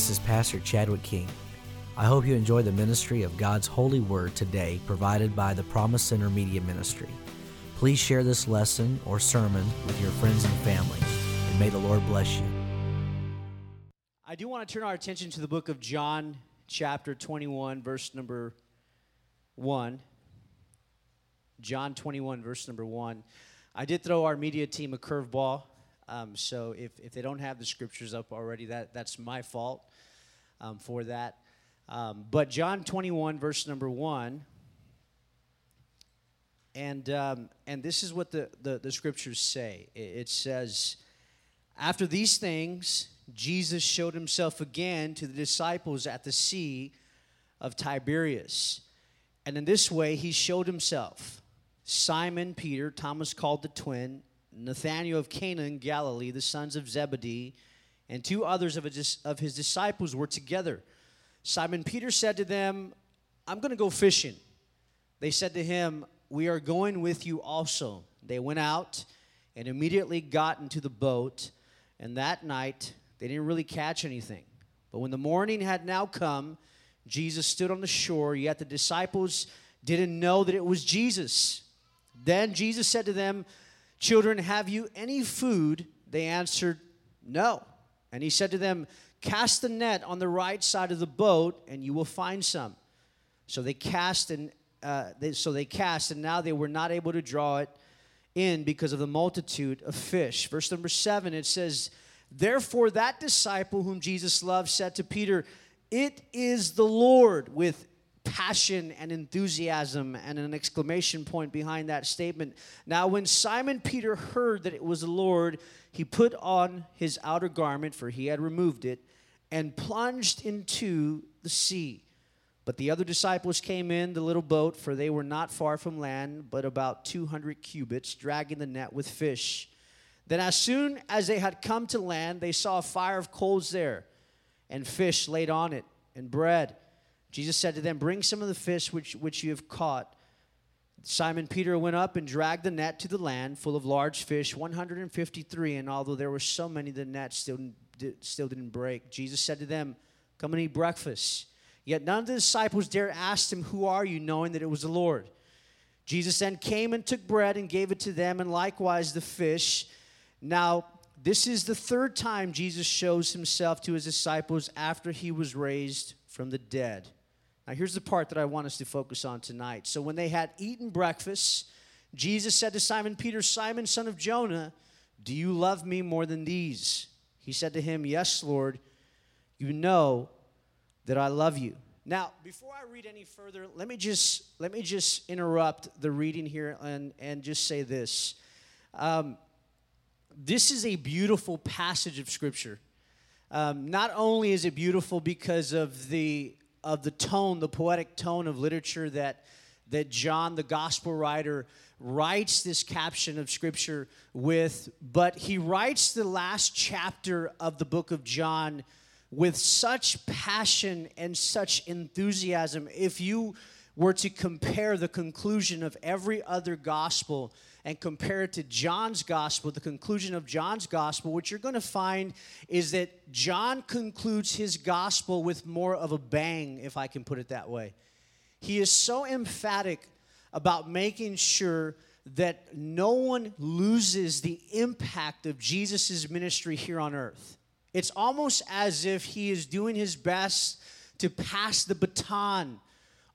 This is Pastor Chadwick King. I hope you enjoy the ministry of God's holy word today, provided by the Promise Center Media Ministry. Please share this lesson or sermon with your friends and family, and may the Lord bless you. I do want to turn our attention to the book of John, chapter 21, verse number 1. John 21, verse number 1. I did throw our media team a curveball. Um, so if, if they don't have the scriptures up already, that, that's my fault um, for that. Um, but John 21, verse number 1. And, um, and this is what the, the, the scriptures say it, says, After these things, Jesus showed himself again to the disciples at the Sea of Tiberias. And in this way, he showed himself. Simon Peter, Thomas called the twin, Nathanael of Cana in Galilee, the sons of Zebedee, and two others of his, of his disciples were together. Simon Peter said to them, I'm going to go fishing. They said to him, We are going with you also. They went out and immediately got into the boat, and that night they didn't really catch anything. But when the morning had now come, Jesus stood on the shore, yet the disciples didn't know that it was Jesus. Then Jesus said to them, Children, have you any food? They answered, No. And he said to them, Cast the net on the right side of the boat, and you will find some. So they cast, and uh, they, so they cast, and now they were not able to draw it in because of the multitude of fish. Verse number seven, it says, Therefore that disciple whom Jesus loved said to Peter, It is the Lord, with passion and enthusiasm and an exclamation point behind that statement. Now, when Simon Peter heard that it was the Lord, he put on his outer garment, for he had removed it, and plunged into the sea. But the other disciples came in the little boat, for they were not far from land, but about 200 cubits, dragging the net with fish. Then, as soon as they had come to land, they saw a fire of coals there, and fish laid on it, and bread. Jesus said to them, Bring some of the fish which, which you have caught. Simon Peter went up and dragged the net to the land full of large fish, 153. And although there were so many, the net still, still didn't break. Jesus said to them, Come and eat breakfast. Yet none of the disciples dared ask him, Who are you? knowing that it was the Lord. Jesus then came and took bread and gave it to them, and likewise the fish. Now, this is the third time Jesus shows himself to his disciples after he was raised from the dead. Now, here's the part that I want us to focus on tonight. So, when they had eaten breakfast, Jesus said to Simon Peter, Simon, son of Jonah, do you love me more than these? He said to him, Yes, Lord, you know that I love you. Now, before I read any further, let me just let me just interrupt the reading here and, and just say this. Um, this is a beautiful passage of Scripture. Um, not only is it beautiful because of the of the tone, the poetic tone of literature that that John, the gospel writer, writes this caption of scripture with, but he writes the last chapter of the book of John with such passion and such enthusiasm. If you were to compare the conclusion of every other gospel and compare it to John's gospel, the conclusion of John's gospel, what you're going to find is that John concludes his gospel with more of a bang, if I can put it that way. He is so emphatic about making sure that no one loses the impact of Jesus' ministry here on earth. It's almost as if he is doing his best to pass the baton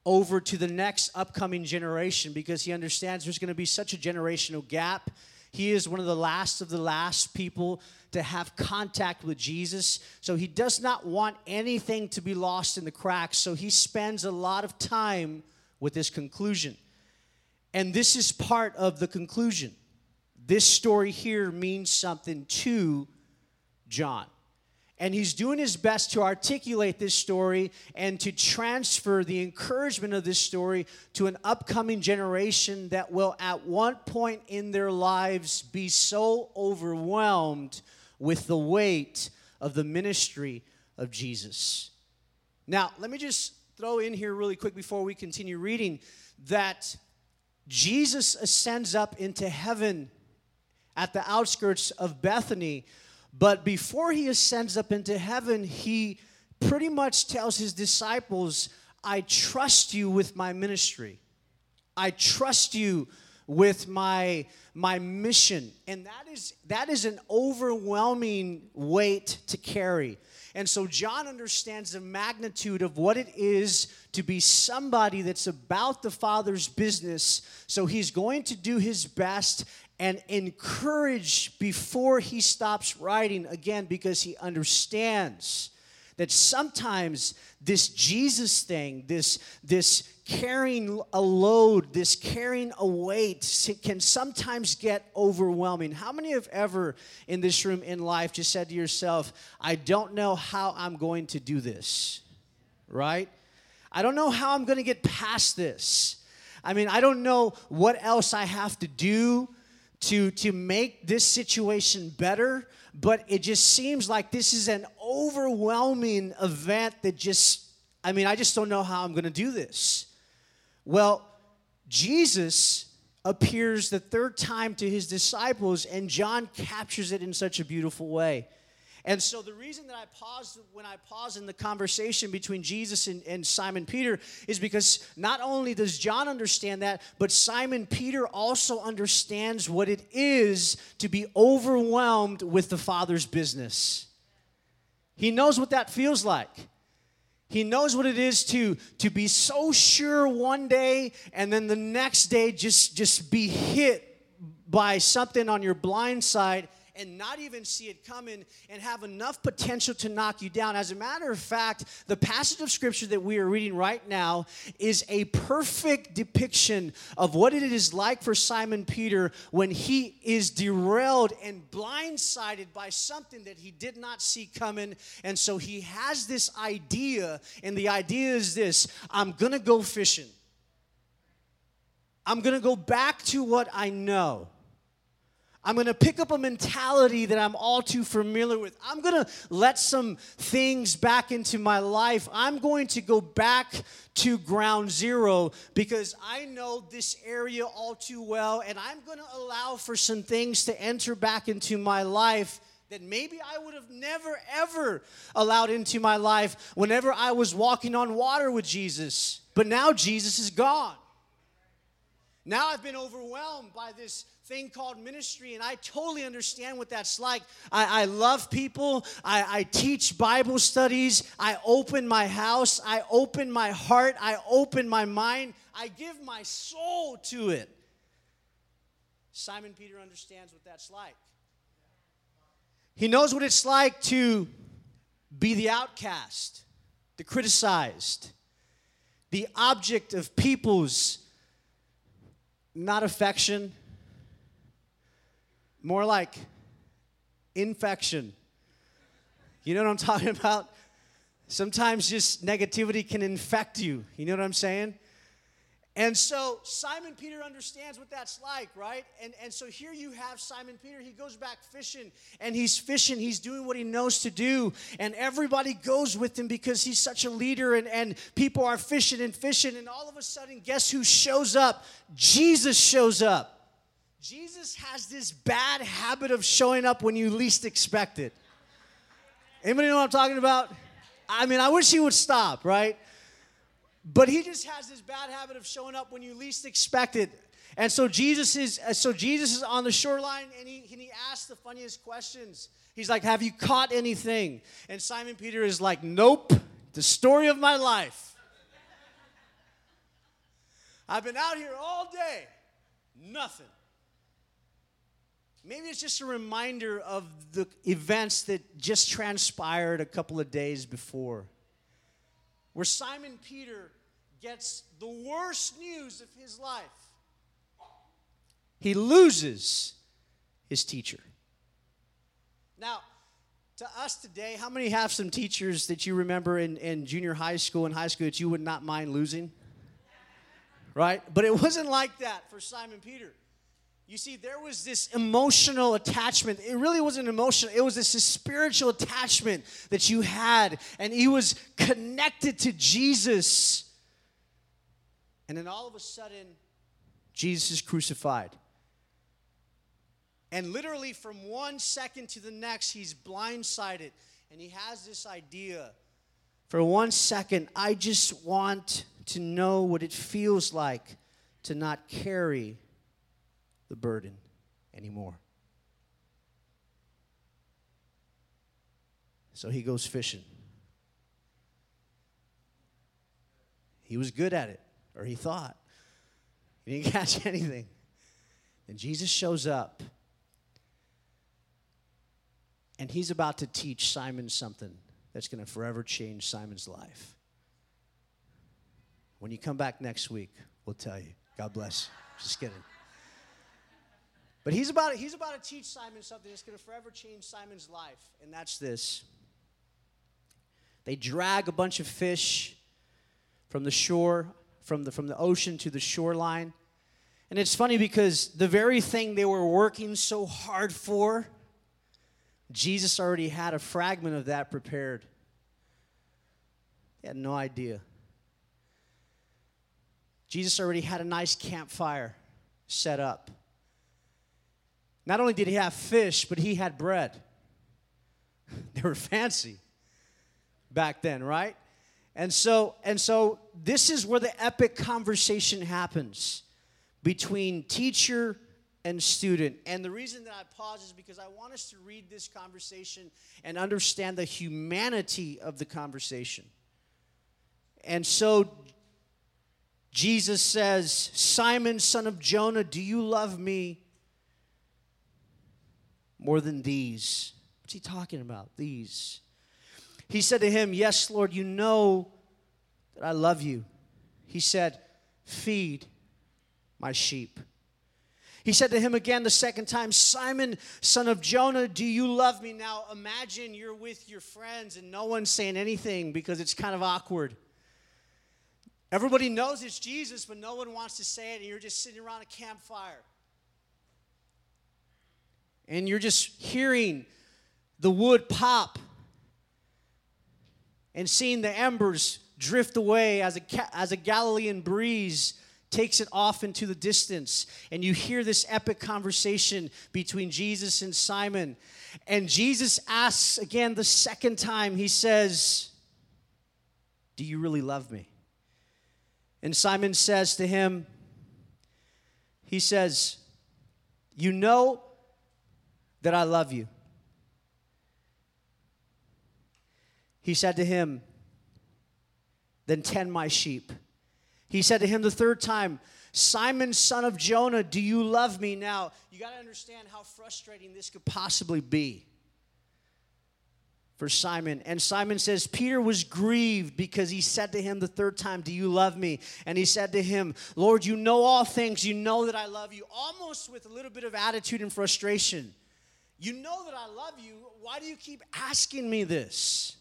over to the next upcoming generation because he understands there's going to be such a generational gap. He is one of the last of the last people to have contact with Jesus. So he does not want anything to be lost in the cracks. So he spends a lot of time with this conclusion. And this is part of the conclusion. This story here means something to John. And he's doing his best to articulate this story and to transfer the encouragement of this story to an upcoming generation that will, at one point in their lives, be so overwhelmed with the weight of the ministry of Jesus. Now, let me just throw in here really quick before we continue reading that Jesus ascends up into heaven at the outskirts of Bethany but before he ascends up into heaven, he pretty much tells his disciples, I trust you with my ministry. I trust you with my my mission. And that is that is an overwhelming weight to carry. And so john understands the magnitude of what it is to be somebody that's about the father's business. So he's going to do his best and encourage before he stops writing again because he understands that sometimes this Jesus thing, this, this carrying a load, this carrying a weight can sometimes get overwhelming. How many have ever in this room in life just said to yourself, I don't know how I'm going to do this, right? I don't know how I'm going to get past this. I mean, I don't know what else I have to do to, to make this situation better, but it just seems like this is an overwhelming event that just, I mean, I just don't know how I'm going to do this. Well, Jesus appears the third time to his disciples, and John captures it in such a beautiful way. And so the reason that I paused when I pause in the conversation between Jesus and, and, Simon Peter is because not only does John understand that, but Simon Peter also understands what it is to be overwhelmed with the Father's business. He knows what that feels like. He knows what it is to, to be so sure one day and then the next day just, just be hit by something on your blind side and not even see it coming and have enough potential to knock you down. As a matter of fact, the passage of scripture that we are reading right now is a perfect depiction of what it is like for Simon Peter when he is derailed and blindsided by something that he did not see coming. And so he has this idea, and the idea is this I'm gonna go fishing. I'm gonna go back to what I know. I'm going to pick up a mentality that I'm all too familiar with. I'm going to let some things back into my life. I'm going to go back to ground zero because I know this area all too well, and I'm going to allow for some things to enter back into my life that maybe I would have never, ever allowed into my life whenever I was walking on water with Jesus. But now Jesus is gone. Now I've been overwhelmed by this thing called ministry, and I totally understand what that's like. I, I love people, I, I teach Bible studies, I open my house, I open my heart, I open my mind, I give my soul to it. Simon Peter understands what that's like. He knows what it's like to be the outcast, the criticized, the object of people's not affection, more like infection. You know what I'm talking about? Sometimes just negativity can infect you. You know what I'm saying? And so Simon Peter understands what that's like, right? And, and so here you have Simon Peter. He goes back fishing and he's fishing. He's doing what he knows to do. And everybody goes with him because he's such a leader. And, and people are fishing and fishing. And all of a sudden, guess who shows up? Jesus shows up. Jesus has this bad habit of showing up when you least expect it. Anybody know what I'm talking about? I mean, I wish he would stop, right? But he just has this bad habit of showing up when you least expect it. And so Jesus is uh, so Jesus is on the shoreline and he, and he asks the funniest questions. He's like, Have you caught anything? And Simon Peter is like, Nope, the story of my life. I've been out here all day, nothing. Maybe it's just a reminder of the events that just transpired a couple of days before, where Simon Peter gets the worst news of his life. He loses his teacher. Now, to us today, how many have some teachers that you remember in, in junior high school and high school that you would not mind losing? Right? But it wasn't like that for Simon Peter. You see, there was this emotional attachment. It really wasn't emotional, it was this spiritual attachment that you had, and he was connected to Jesus. And then all of a sudden, Jesus is crucified. And literally, from one second to the next, he's blindsided, and he has this idea For one second, I just want to know what it feels like to not carry the burden anymore. So he goes fishing. He was good at it, or he thought. He didn't catch anything. Then Jesus shows up, and he's about to teach Simon something that's going to forever change Simon's life. When you come back next week, we'll tell you. God bless. Just kidding. But he's about, he's about to teach Simon something that's going to forever change Simon's life, and that's this. They drag a bunch of fish from the shore, from the, from the ocean to the shoreline. And it's funny because the very thing they were working so hard for, Jesus already had a fragment of that prepared. They had no idea. Jesus already had a nice campfire set up. Not only did he have fish, but he had bread. they were fancy back then, right? And so and so this is where the epic conversation happens between teacher and student. And the reason that I pause is because I want us to read this conversation and understand the humanity of the conversation. And so Jesus says, Simon, son of Jonah, do you love me more than these? What's he talking about? These. He said to him, Yes, Lord, you know that I love you. He said, Feed my sheep. He said to him again the second time, Simon, son of Jonah, do you love me? Now imagine you're with your friends and no one's saying anything because it's kind of awkward. Everybody knows it's Jesus, but no one wants to say it, and you're just sitting around a campfire. And you're just hearing the wood pop and seeing the embers drift away as a, as a Galilean breeze takes it off into the distance. And you hear this epic conversation between Jesus and Simon. And Jesus asks again the second time, he says, Do you really love me? And Simon says to him, He says, You know that I love you. He said to him, Then tend my sheep. He said to him the third time, Simon, son of Jonah, do you love me? Now, you got to understand how frustrating this could possibly be for Simon. And Simon says, Peter was grieved because he said to him the third time, Do you love me? And he said to him, Lord, you know all things. You know that I love you. Almost with a little bit of attitude and frustration. You know that I love you. Why do you keep asking me this?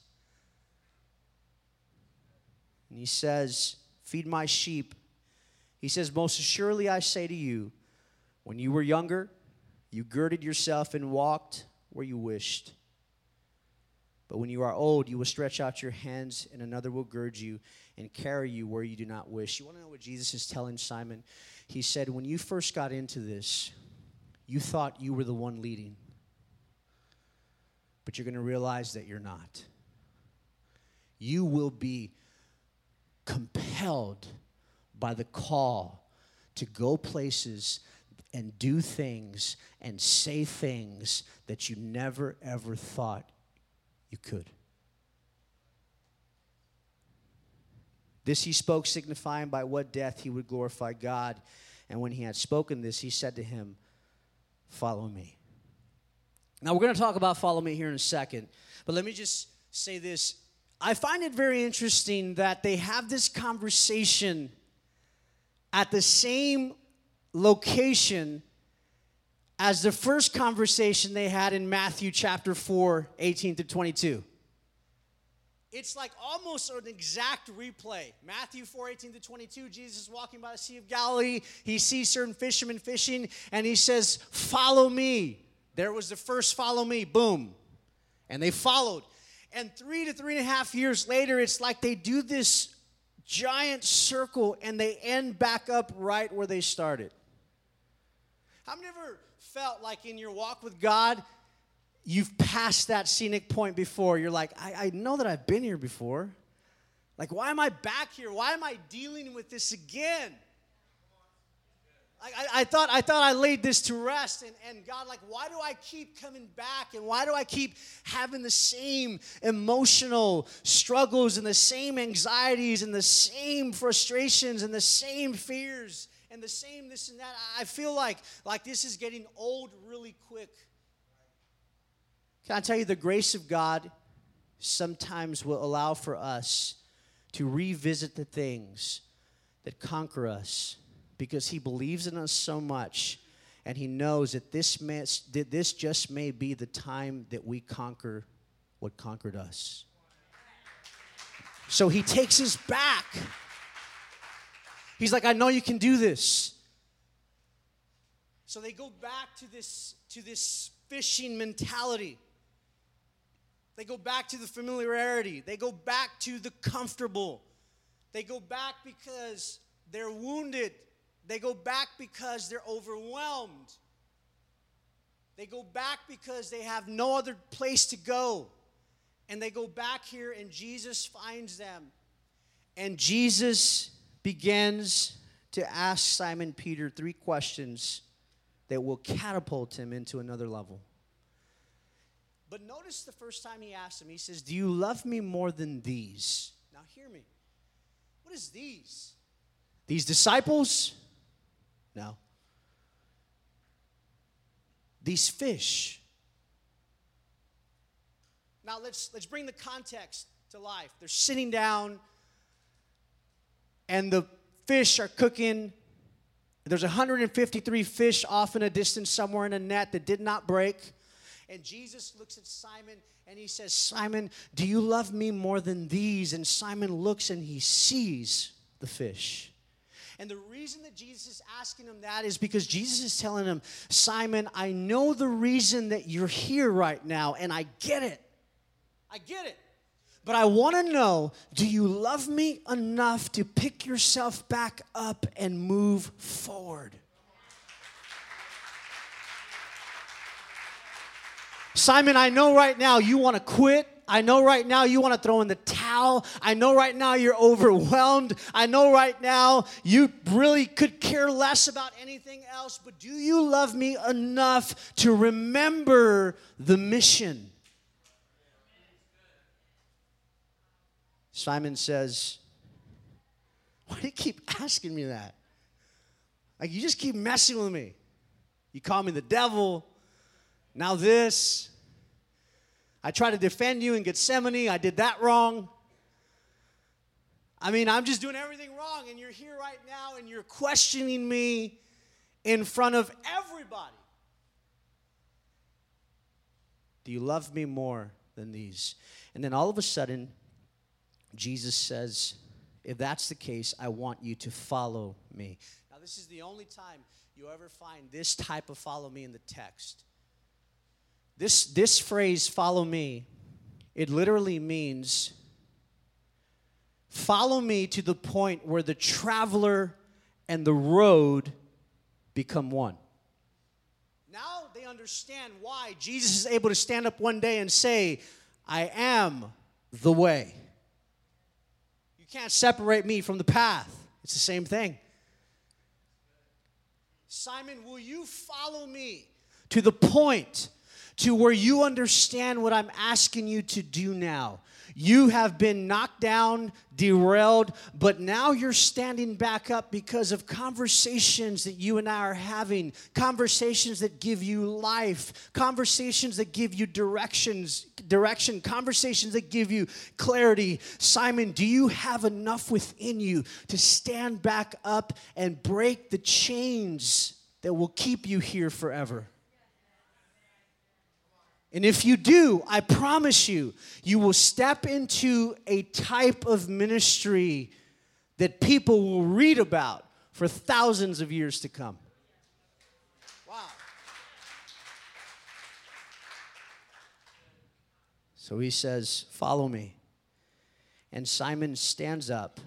And he says, Feed my sheep. He says, Most assuredly I say to you, when you were younger, you girded yourself and walked where you wished. But when you are old, you will stretch out your hands, and another will gird you and carry you where you do not wish. You want to know what Jesus is telling Simon? He said, When you first got into this, you thought you were the one leading. But you're going to realize that you're not. You will be compelled by the call to go places and do things and say things that you never ever thought you could. This he spoke, signifying by what death he would glorify God. And when he had spoken this, he said to him, Follow me. Now, we're going to talk about follow me here in a second, but let me just say this I find it very interesting that they have this conversation at the same location as the first conversation they had in Matthew chapter 4, 18 to 22. It's like almost an exact replay. Matthew 4, 18 to 22, Jesus is walking by the Sea of Galilee. He sees certain fishermen fishing, and he says, Follow me. There was the first follow me, boom. And they followed. And three to three and a half years later, it's like they do this giant circle and they end back up right where they started. Have you ever felt like in your walk with God, you've passed that scenic point before? You're like, I, I know that I've been here before. Like, why am I back here? Why am I dealing with this again? I, I, thought I thought I laid this to rest, and, and God, like, why do I keep coming back, and why do I keep having the same emotional struggles, and the same anxieties, and the same frustrations, and the same fears, and the same this and that? I feel like like this is getting old really quick. Can I tell you the grace of God sometimes will allow for us to revisit the things that conquer us because he believes in us so much and he knows that this, may, that this just may be the time that we conquer what conquered us. So he takes us back. He's like, I know you can do this. So they go back to this, to this fishing mentality. They go back to the familiarity. They go back to the comfortable. They go back because they're wounded. They go back because they're overwhelmed. They go back because they have no other place to go. And they go back here, and Jesus finds them. And Jesus begins to ask Simon Peter three questions that will catapult him into another level. But notice the first time he asks him, he says, Do you love me more than these? Now, hear me. What is these? These disciples? No. These fish. Now let's let's bring the context to life. They're sitting down and the fish are cooking. There's 153 fish off in a distance somewhere in a net that did not break. And Jesus looks at Simon and he says, Simon, do you love me more than these? And Simon looks and he sees the fish. And the reason that Jesus is asking him that is because Jesus is telling him, Simon, I know the reason that you're here right now, and I get it. I get it. But I want to know do you love me enough to pick yourself back up and move forward? Simon, I know right now you want to quit. I know right now you want to throw in the towel. I know right now you're overwhelmed. I know right now you really could care less about anything else, but do you love me enough to remember the mission? Simon says, Why do you keep asking me that? Like, you just keep messing with me. You call me the devil. Now, this. I tried to defend you in Gethsemane. I did that wrong. I mean, I'm just doing everything wrong, and you're here right now and you're questioning me in front of everybody. Do you love me more than these? And then all of a sudden, Jesus says, If that's the case, I want you to follow me. Now, this is the only time you ever find this type of follow me in the text. This, this phrase, follow me, it literally means follow me to the point where the traveler and the road become one. Now they understand why Jesus is able to stand up one day and say, I am the way. You can't separate me from the path. It's the same thing. Simon, will you follow me to the point to where you understand what I'm asking you to do now. You have been knocked down, derailed, but now you're standing back up because of conversations that you and I are having, conversations that give you life, conversations that give you directions, direction, conversations that give you clarity. Simon, do you have enough within you to stand back up and break the chains that will keep you here forever? And if you do, I promise you, you will step into a type of ministry that people will read about for thousands of years to come. Wow. So he says, Follow me. And Simon stands up,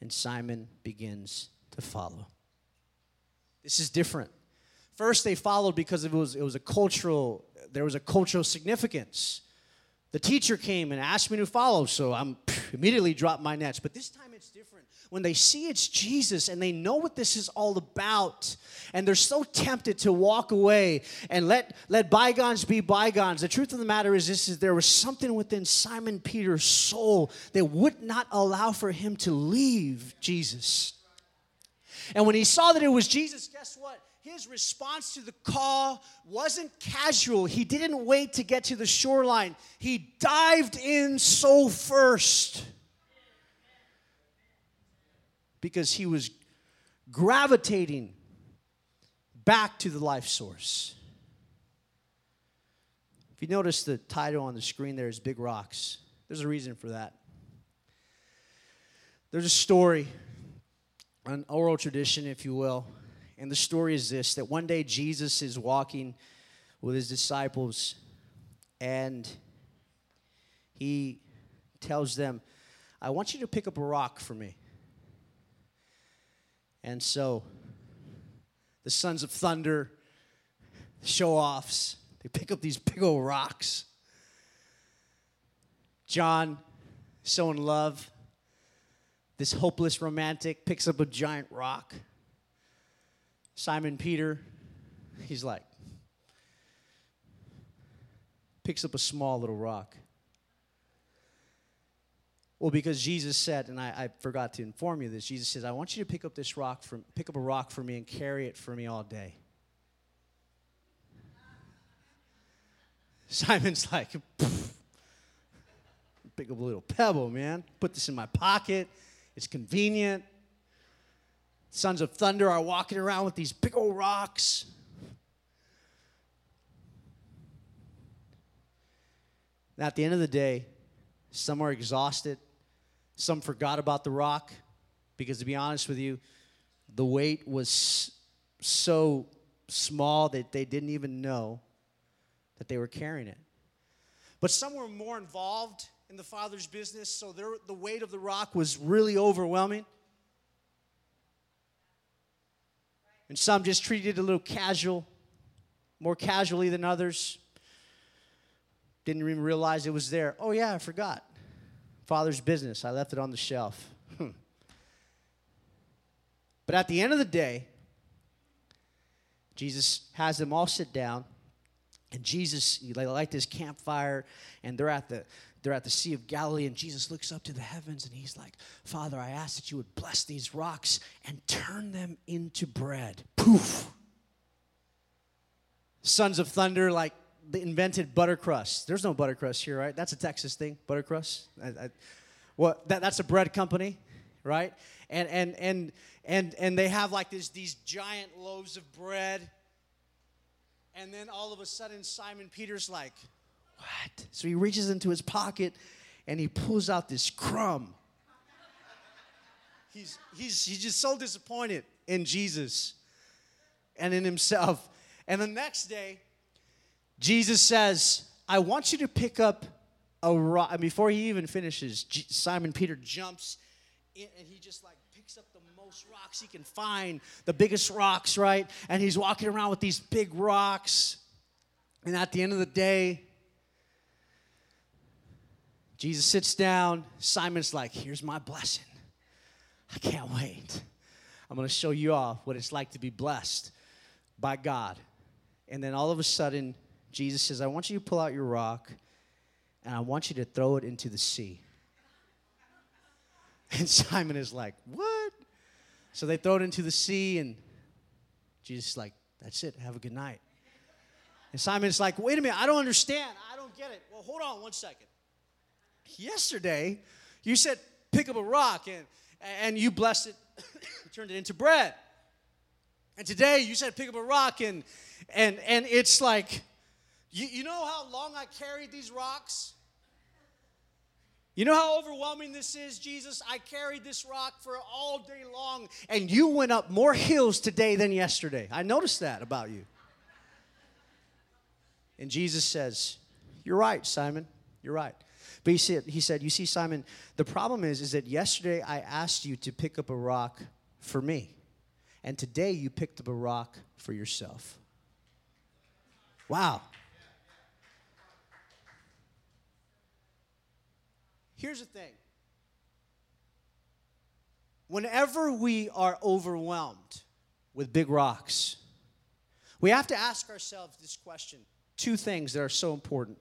and Simon begins to follow. This is different. First, they followed because it was, it was a cultural there was a cultural significance. The teacher came and asked me to follow, so I'm immediately dropped my nets. But this time it's different. When they see it's Jesus and they know what this is all about, and they're so tempted to walk away and let, let bygones be bygones. The truth of the matter is this is there was something within Simon Peter's soul that would not allow for him to leave Jesus. And when he saw that it was Jesus, guess what? His response to the call wasn't casual. He didn't wait to get to the shoreline, he dived in so first because he was gravitating back to the life source. If you notice the title on the screen there is Big Rocks, there's a reason for that. There's a story, an oral tradition, if you will, and the story is this that one day Jesus is walking with his disciples and he tells them, I want you to pick up a rock for me. And so the sons of thunder, show offs, they pick up these big old rocks. John, so in love, this hopeless romantic picks up a giant rock. Simon Peter, he's like, picks up a small little rock. Well, because Jesus said, and I, I, forgot to inform you this, Jesus says, I want you to pick up this rock from pick up a rock for me and carry it for me all day. Simon's like, pick up a little pebble, man. Put this in my pocket. It's convenient. Sons of thunder are walking around with these big old rocks. at the end of the day, some are exhausted, some forgot about the rock, because to be honest with you, the weight was so small that they didn't even know that they were carrying it. But some were more involved in the Father's business, so the weight of the rock was really overwhelming. And some just treated it a little casual, more casually than others. Didn't even realize it was there. Oh, yeah, I forgot. Father's business. I left it on the shelf. Hmm. But at the end of the day, Jesus has them all sit down. And Jesus, they light this campfire, and they're at the they're at the Sea of Galilee, and Jesus looks up to the heavens and he's like, Father, I ask that you would bless these rocks and turn them into bread. Poof. Sons of Thunder, like, they invented Butter Krust. There's no Butter Krust here, right? That's a Texas thing, Butter Krust. I, I, well, that, that's a bread company, right? And and and and and they have like this these giant loaves of bread. And then all of a sudden, Simon Peter's like, what? So he reaches into his pocket and he pulls out this crumb. He's, he's, he's just so disappointed in Jesus and in himself. And the next day, Jesus says, I want you to pick up a rock. And before he even finishes, Simon Peter jumps in and he just like picks up the most rocks he can find, the biggest rocks, right? And he's walking around with these big rocks. And at the end of the day, Jesus sits down. Simon's like, Here's my blessing. I can't wait. I'm going to show you all what it's like to be blessed by God. And then all of a sudden, Jesus says, I want you to pull out your rock and I want you to throw it into the sea. And Simon is like, What? So they throw it into the sea, and Jesus is like, That's it. Have a good night. And Simon's like, Wait a minute. I don't understand. I don't get it. Well, hold on one second yesterday you said pick up a rock and, and you blessed it, turned it into bread. And today you said pick up a rock and and and it's like you, you know how long I carried these rocks? You know how overwhelming this is, Jesus? I carried this rock for all day long, and you went up more hills today than yesterday. I noticed that about you. And Jesus says, You're right, Simon. You're right. But he said, he said, You see, Simon, the problem is, is that yesterday I asked you to pick up a rock for me. And today you picked up a rock for yourself. Wow. Here's the thing whenever we are overwhelmed with big rocks, we have to ask ourselves this question two things that are so important.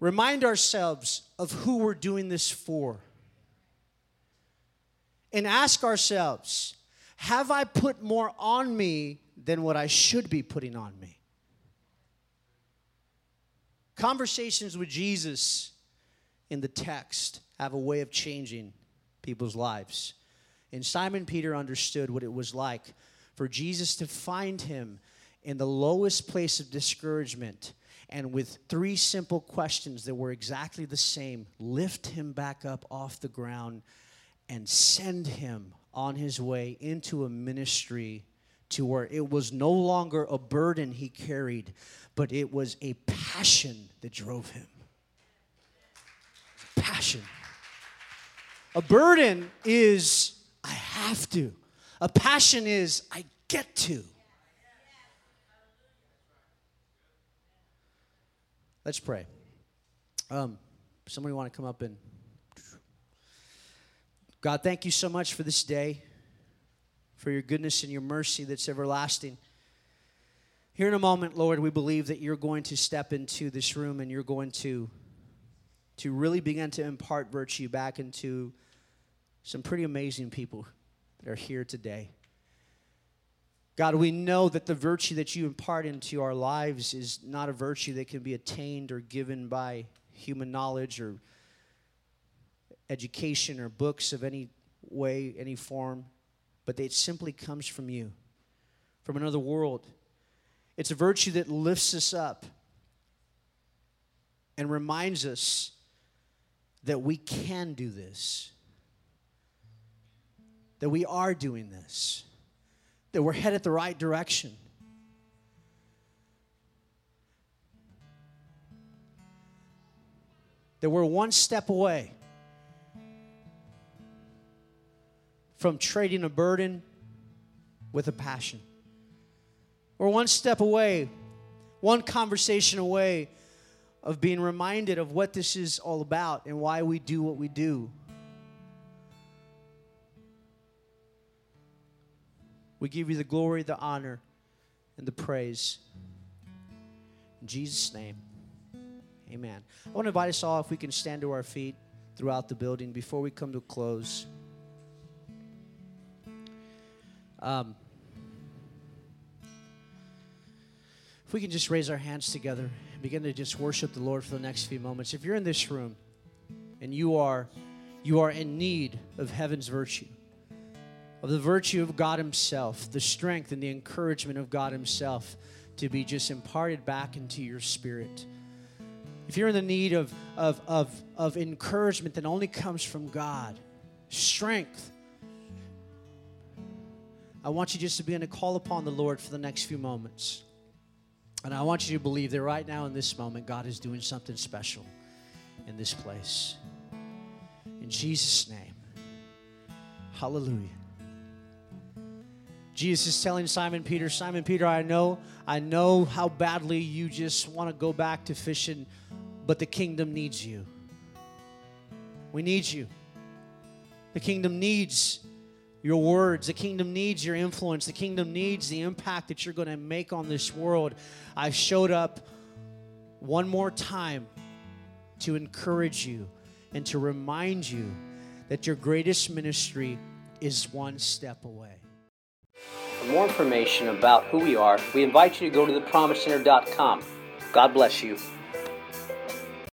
Remind ourselves of who we're doing this for. And ask ourselves, have I put more on me than what I should be putting on me? Conversations with Jesus in the text have a way of changing people's lives. And Simon Peter understood what it was like for Jesus to find him in the lowest place of discouragement and with three simple questions that were exactly the same lift him back up off the ground and send him on his way into a ministry to where it was no longer a burden he carried, but it was a passion that drove him. Passion. A burden is, I have to. A passion is, I get to. Let's pray. Um, somebody want to come up and. God, thank you so much for this day, for your goodness and your mercy that's everlasting. Here in a moment, Lord, we believe that you're going to step into this room and you're going to, to really begin to impart virtue back into some pretty amazing people that are here today. God, we know that the virtue that you impart into our lives is not a virtue that can be attained or given by human knowledge or education or books of any way, any form, but it simply comes from you, from another world. It's a virtue that lifts us up and reminds us that we can do this, that we are doing this that we're headed the right direction. That we're one step away from trading a burden with a passion. We're one step away, one conversation away of being reminded of what this is all about and why we do what we do. We give you the glory, the honor, and the praise. In Jesus' name, amen. I want to invite us all, if we can stand to our feet throughout the building before we come to a close. Um, if we can just raise our hands together and begin to just worship the Lord for the next few moments. If you're in this room and you are you are in need of heaven's virtue, of the virtue of God Himself, the strength and the encouragement of God Himself to be just imparted back into your spirit. If you're in the need of, of, of, of encouragement that only comes from God, strength, I want you just to begin to call upon the Lord for the next few moments. And I want you to believe that right now in this moment, God is doing something special in this place. In Jesus' name, hallelujah. Jesus is telling Simon Peter, Simon Peter, I know, I know how badly you just want to go back to fishing, but the kingdom needs you. We need you. The kingdom needs your words. The kingdom needs your influence. The kingdom needs the impact that you're going to make on this world. I showed up one more time to encourage you and to remind you that your greatest ministry is one step away. More information about who we are, we invite you to go to thepromisecenter.com. God bless you.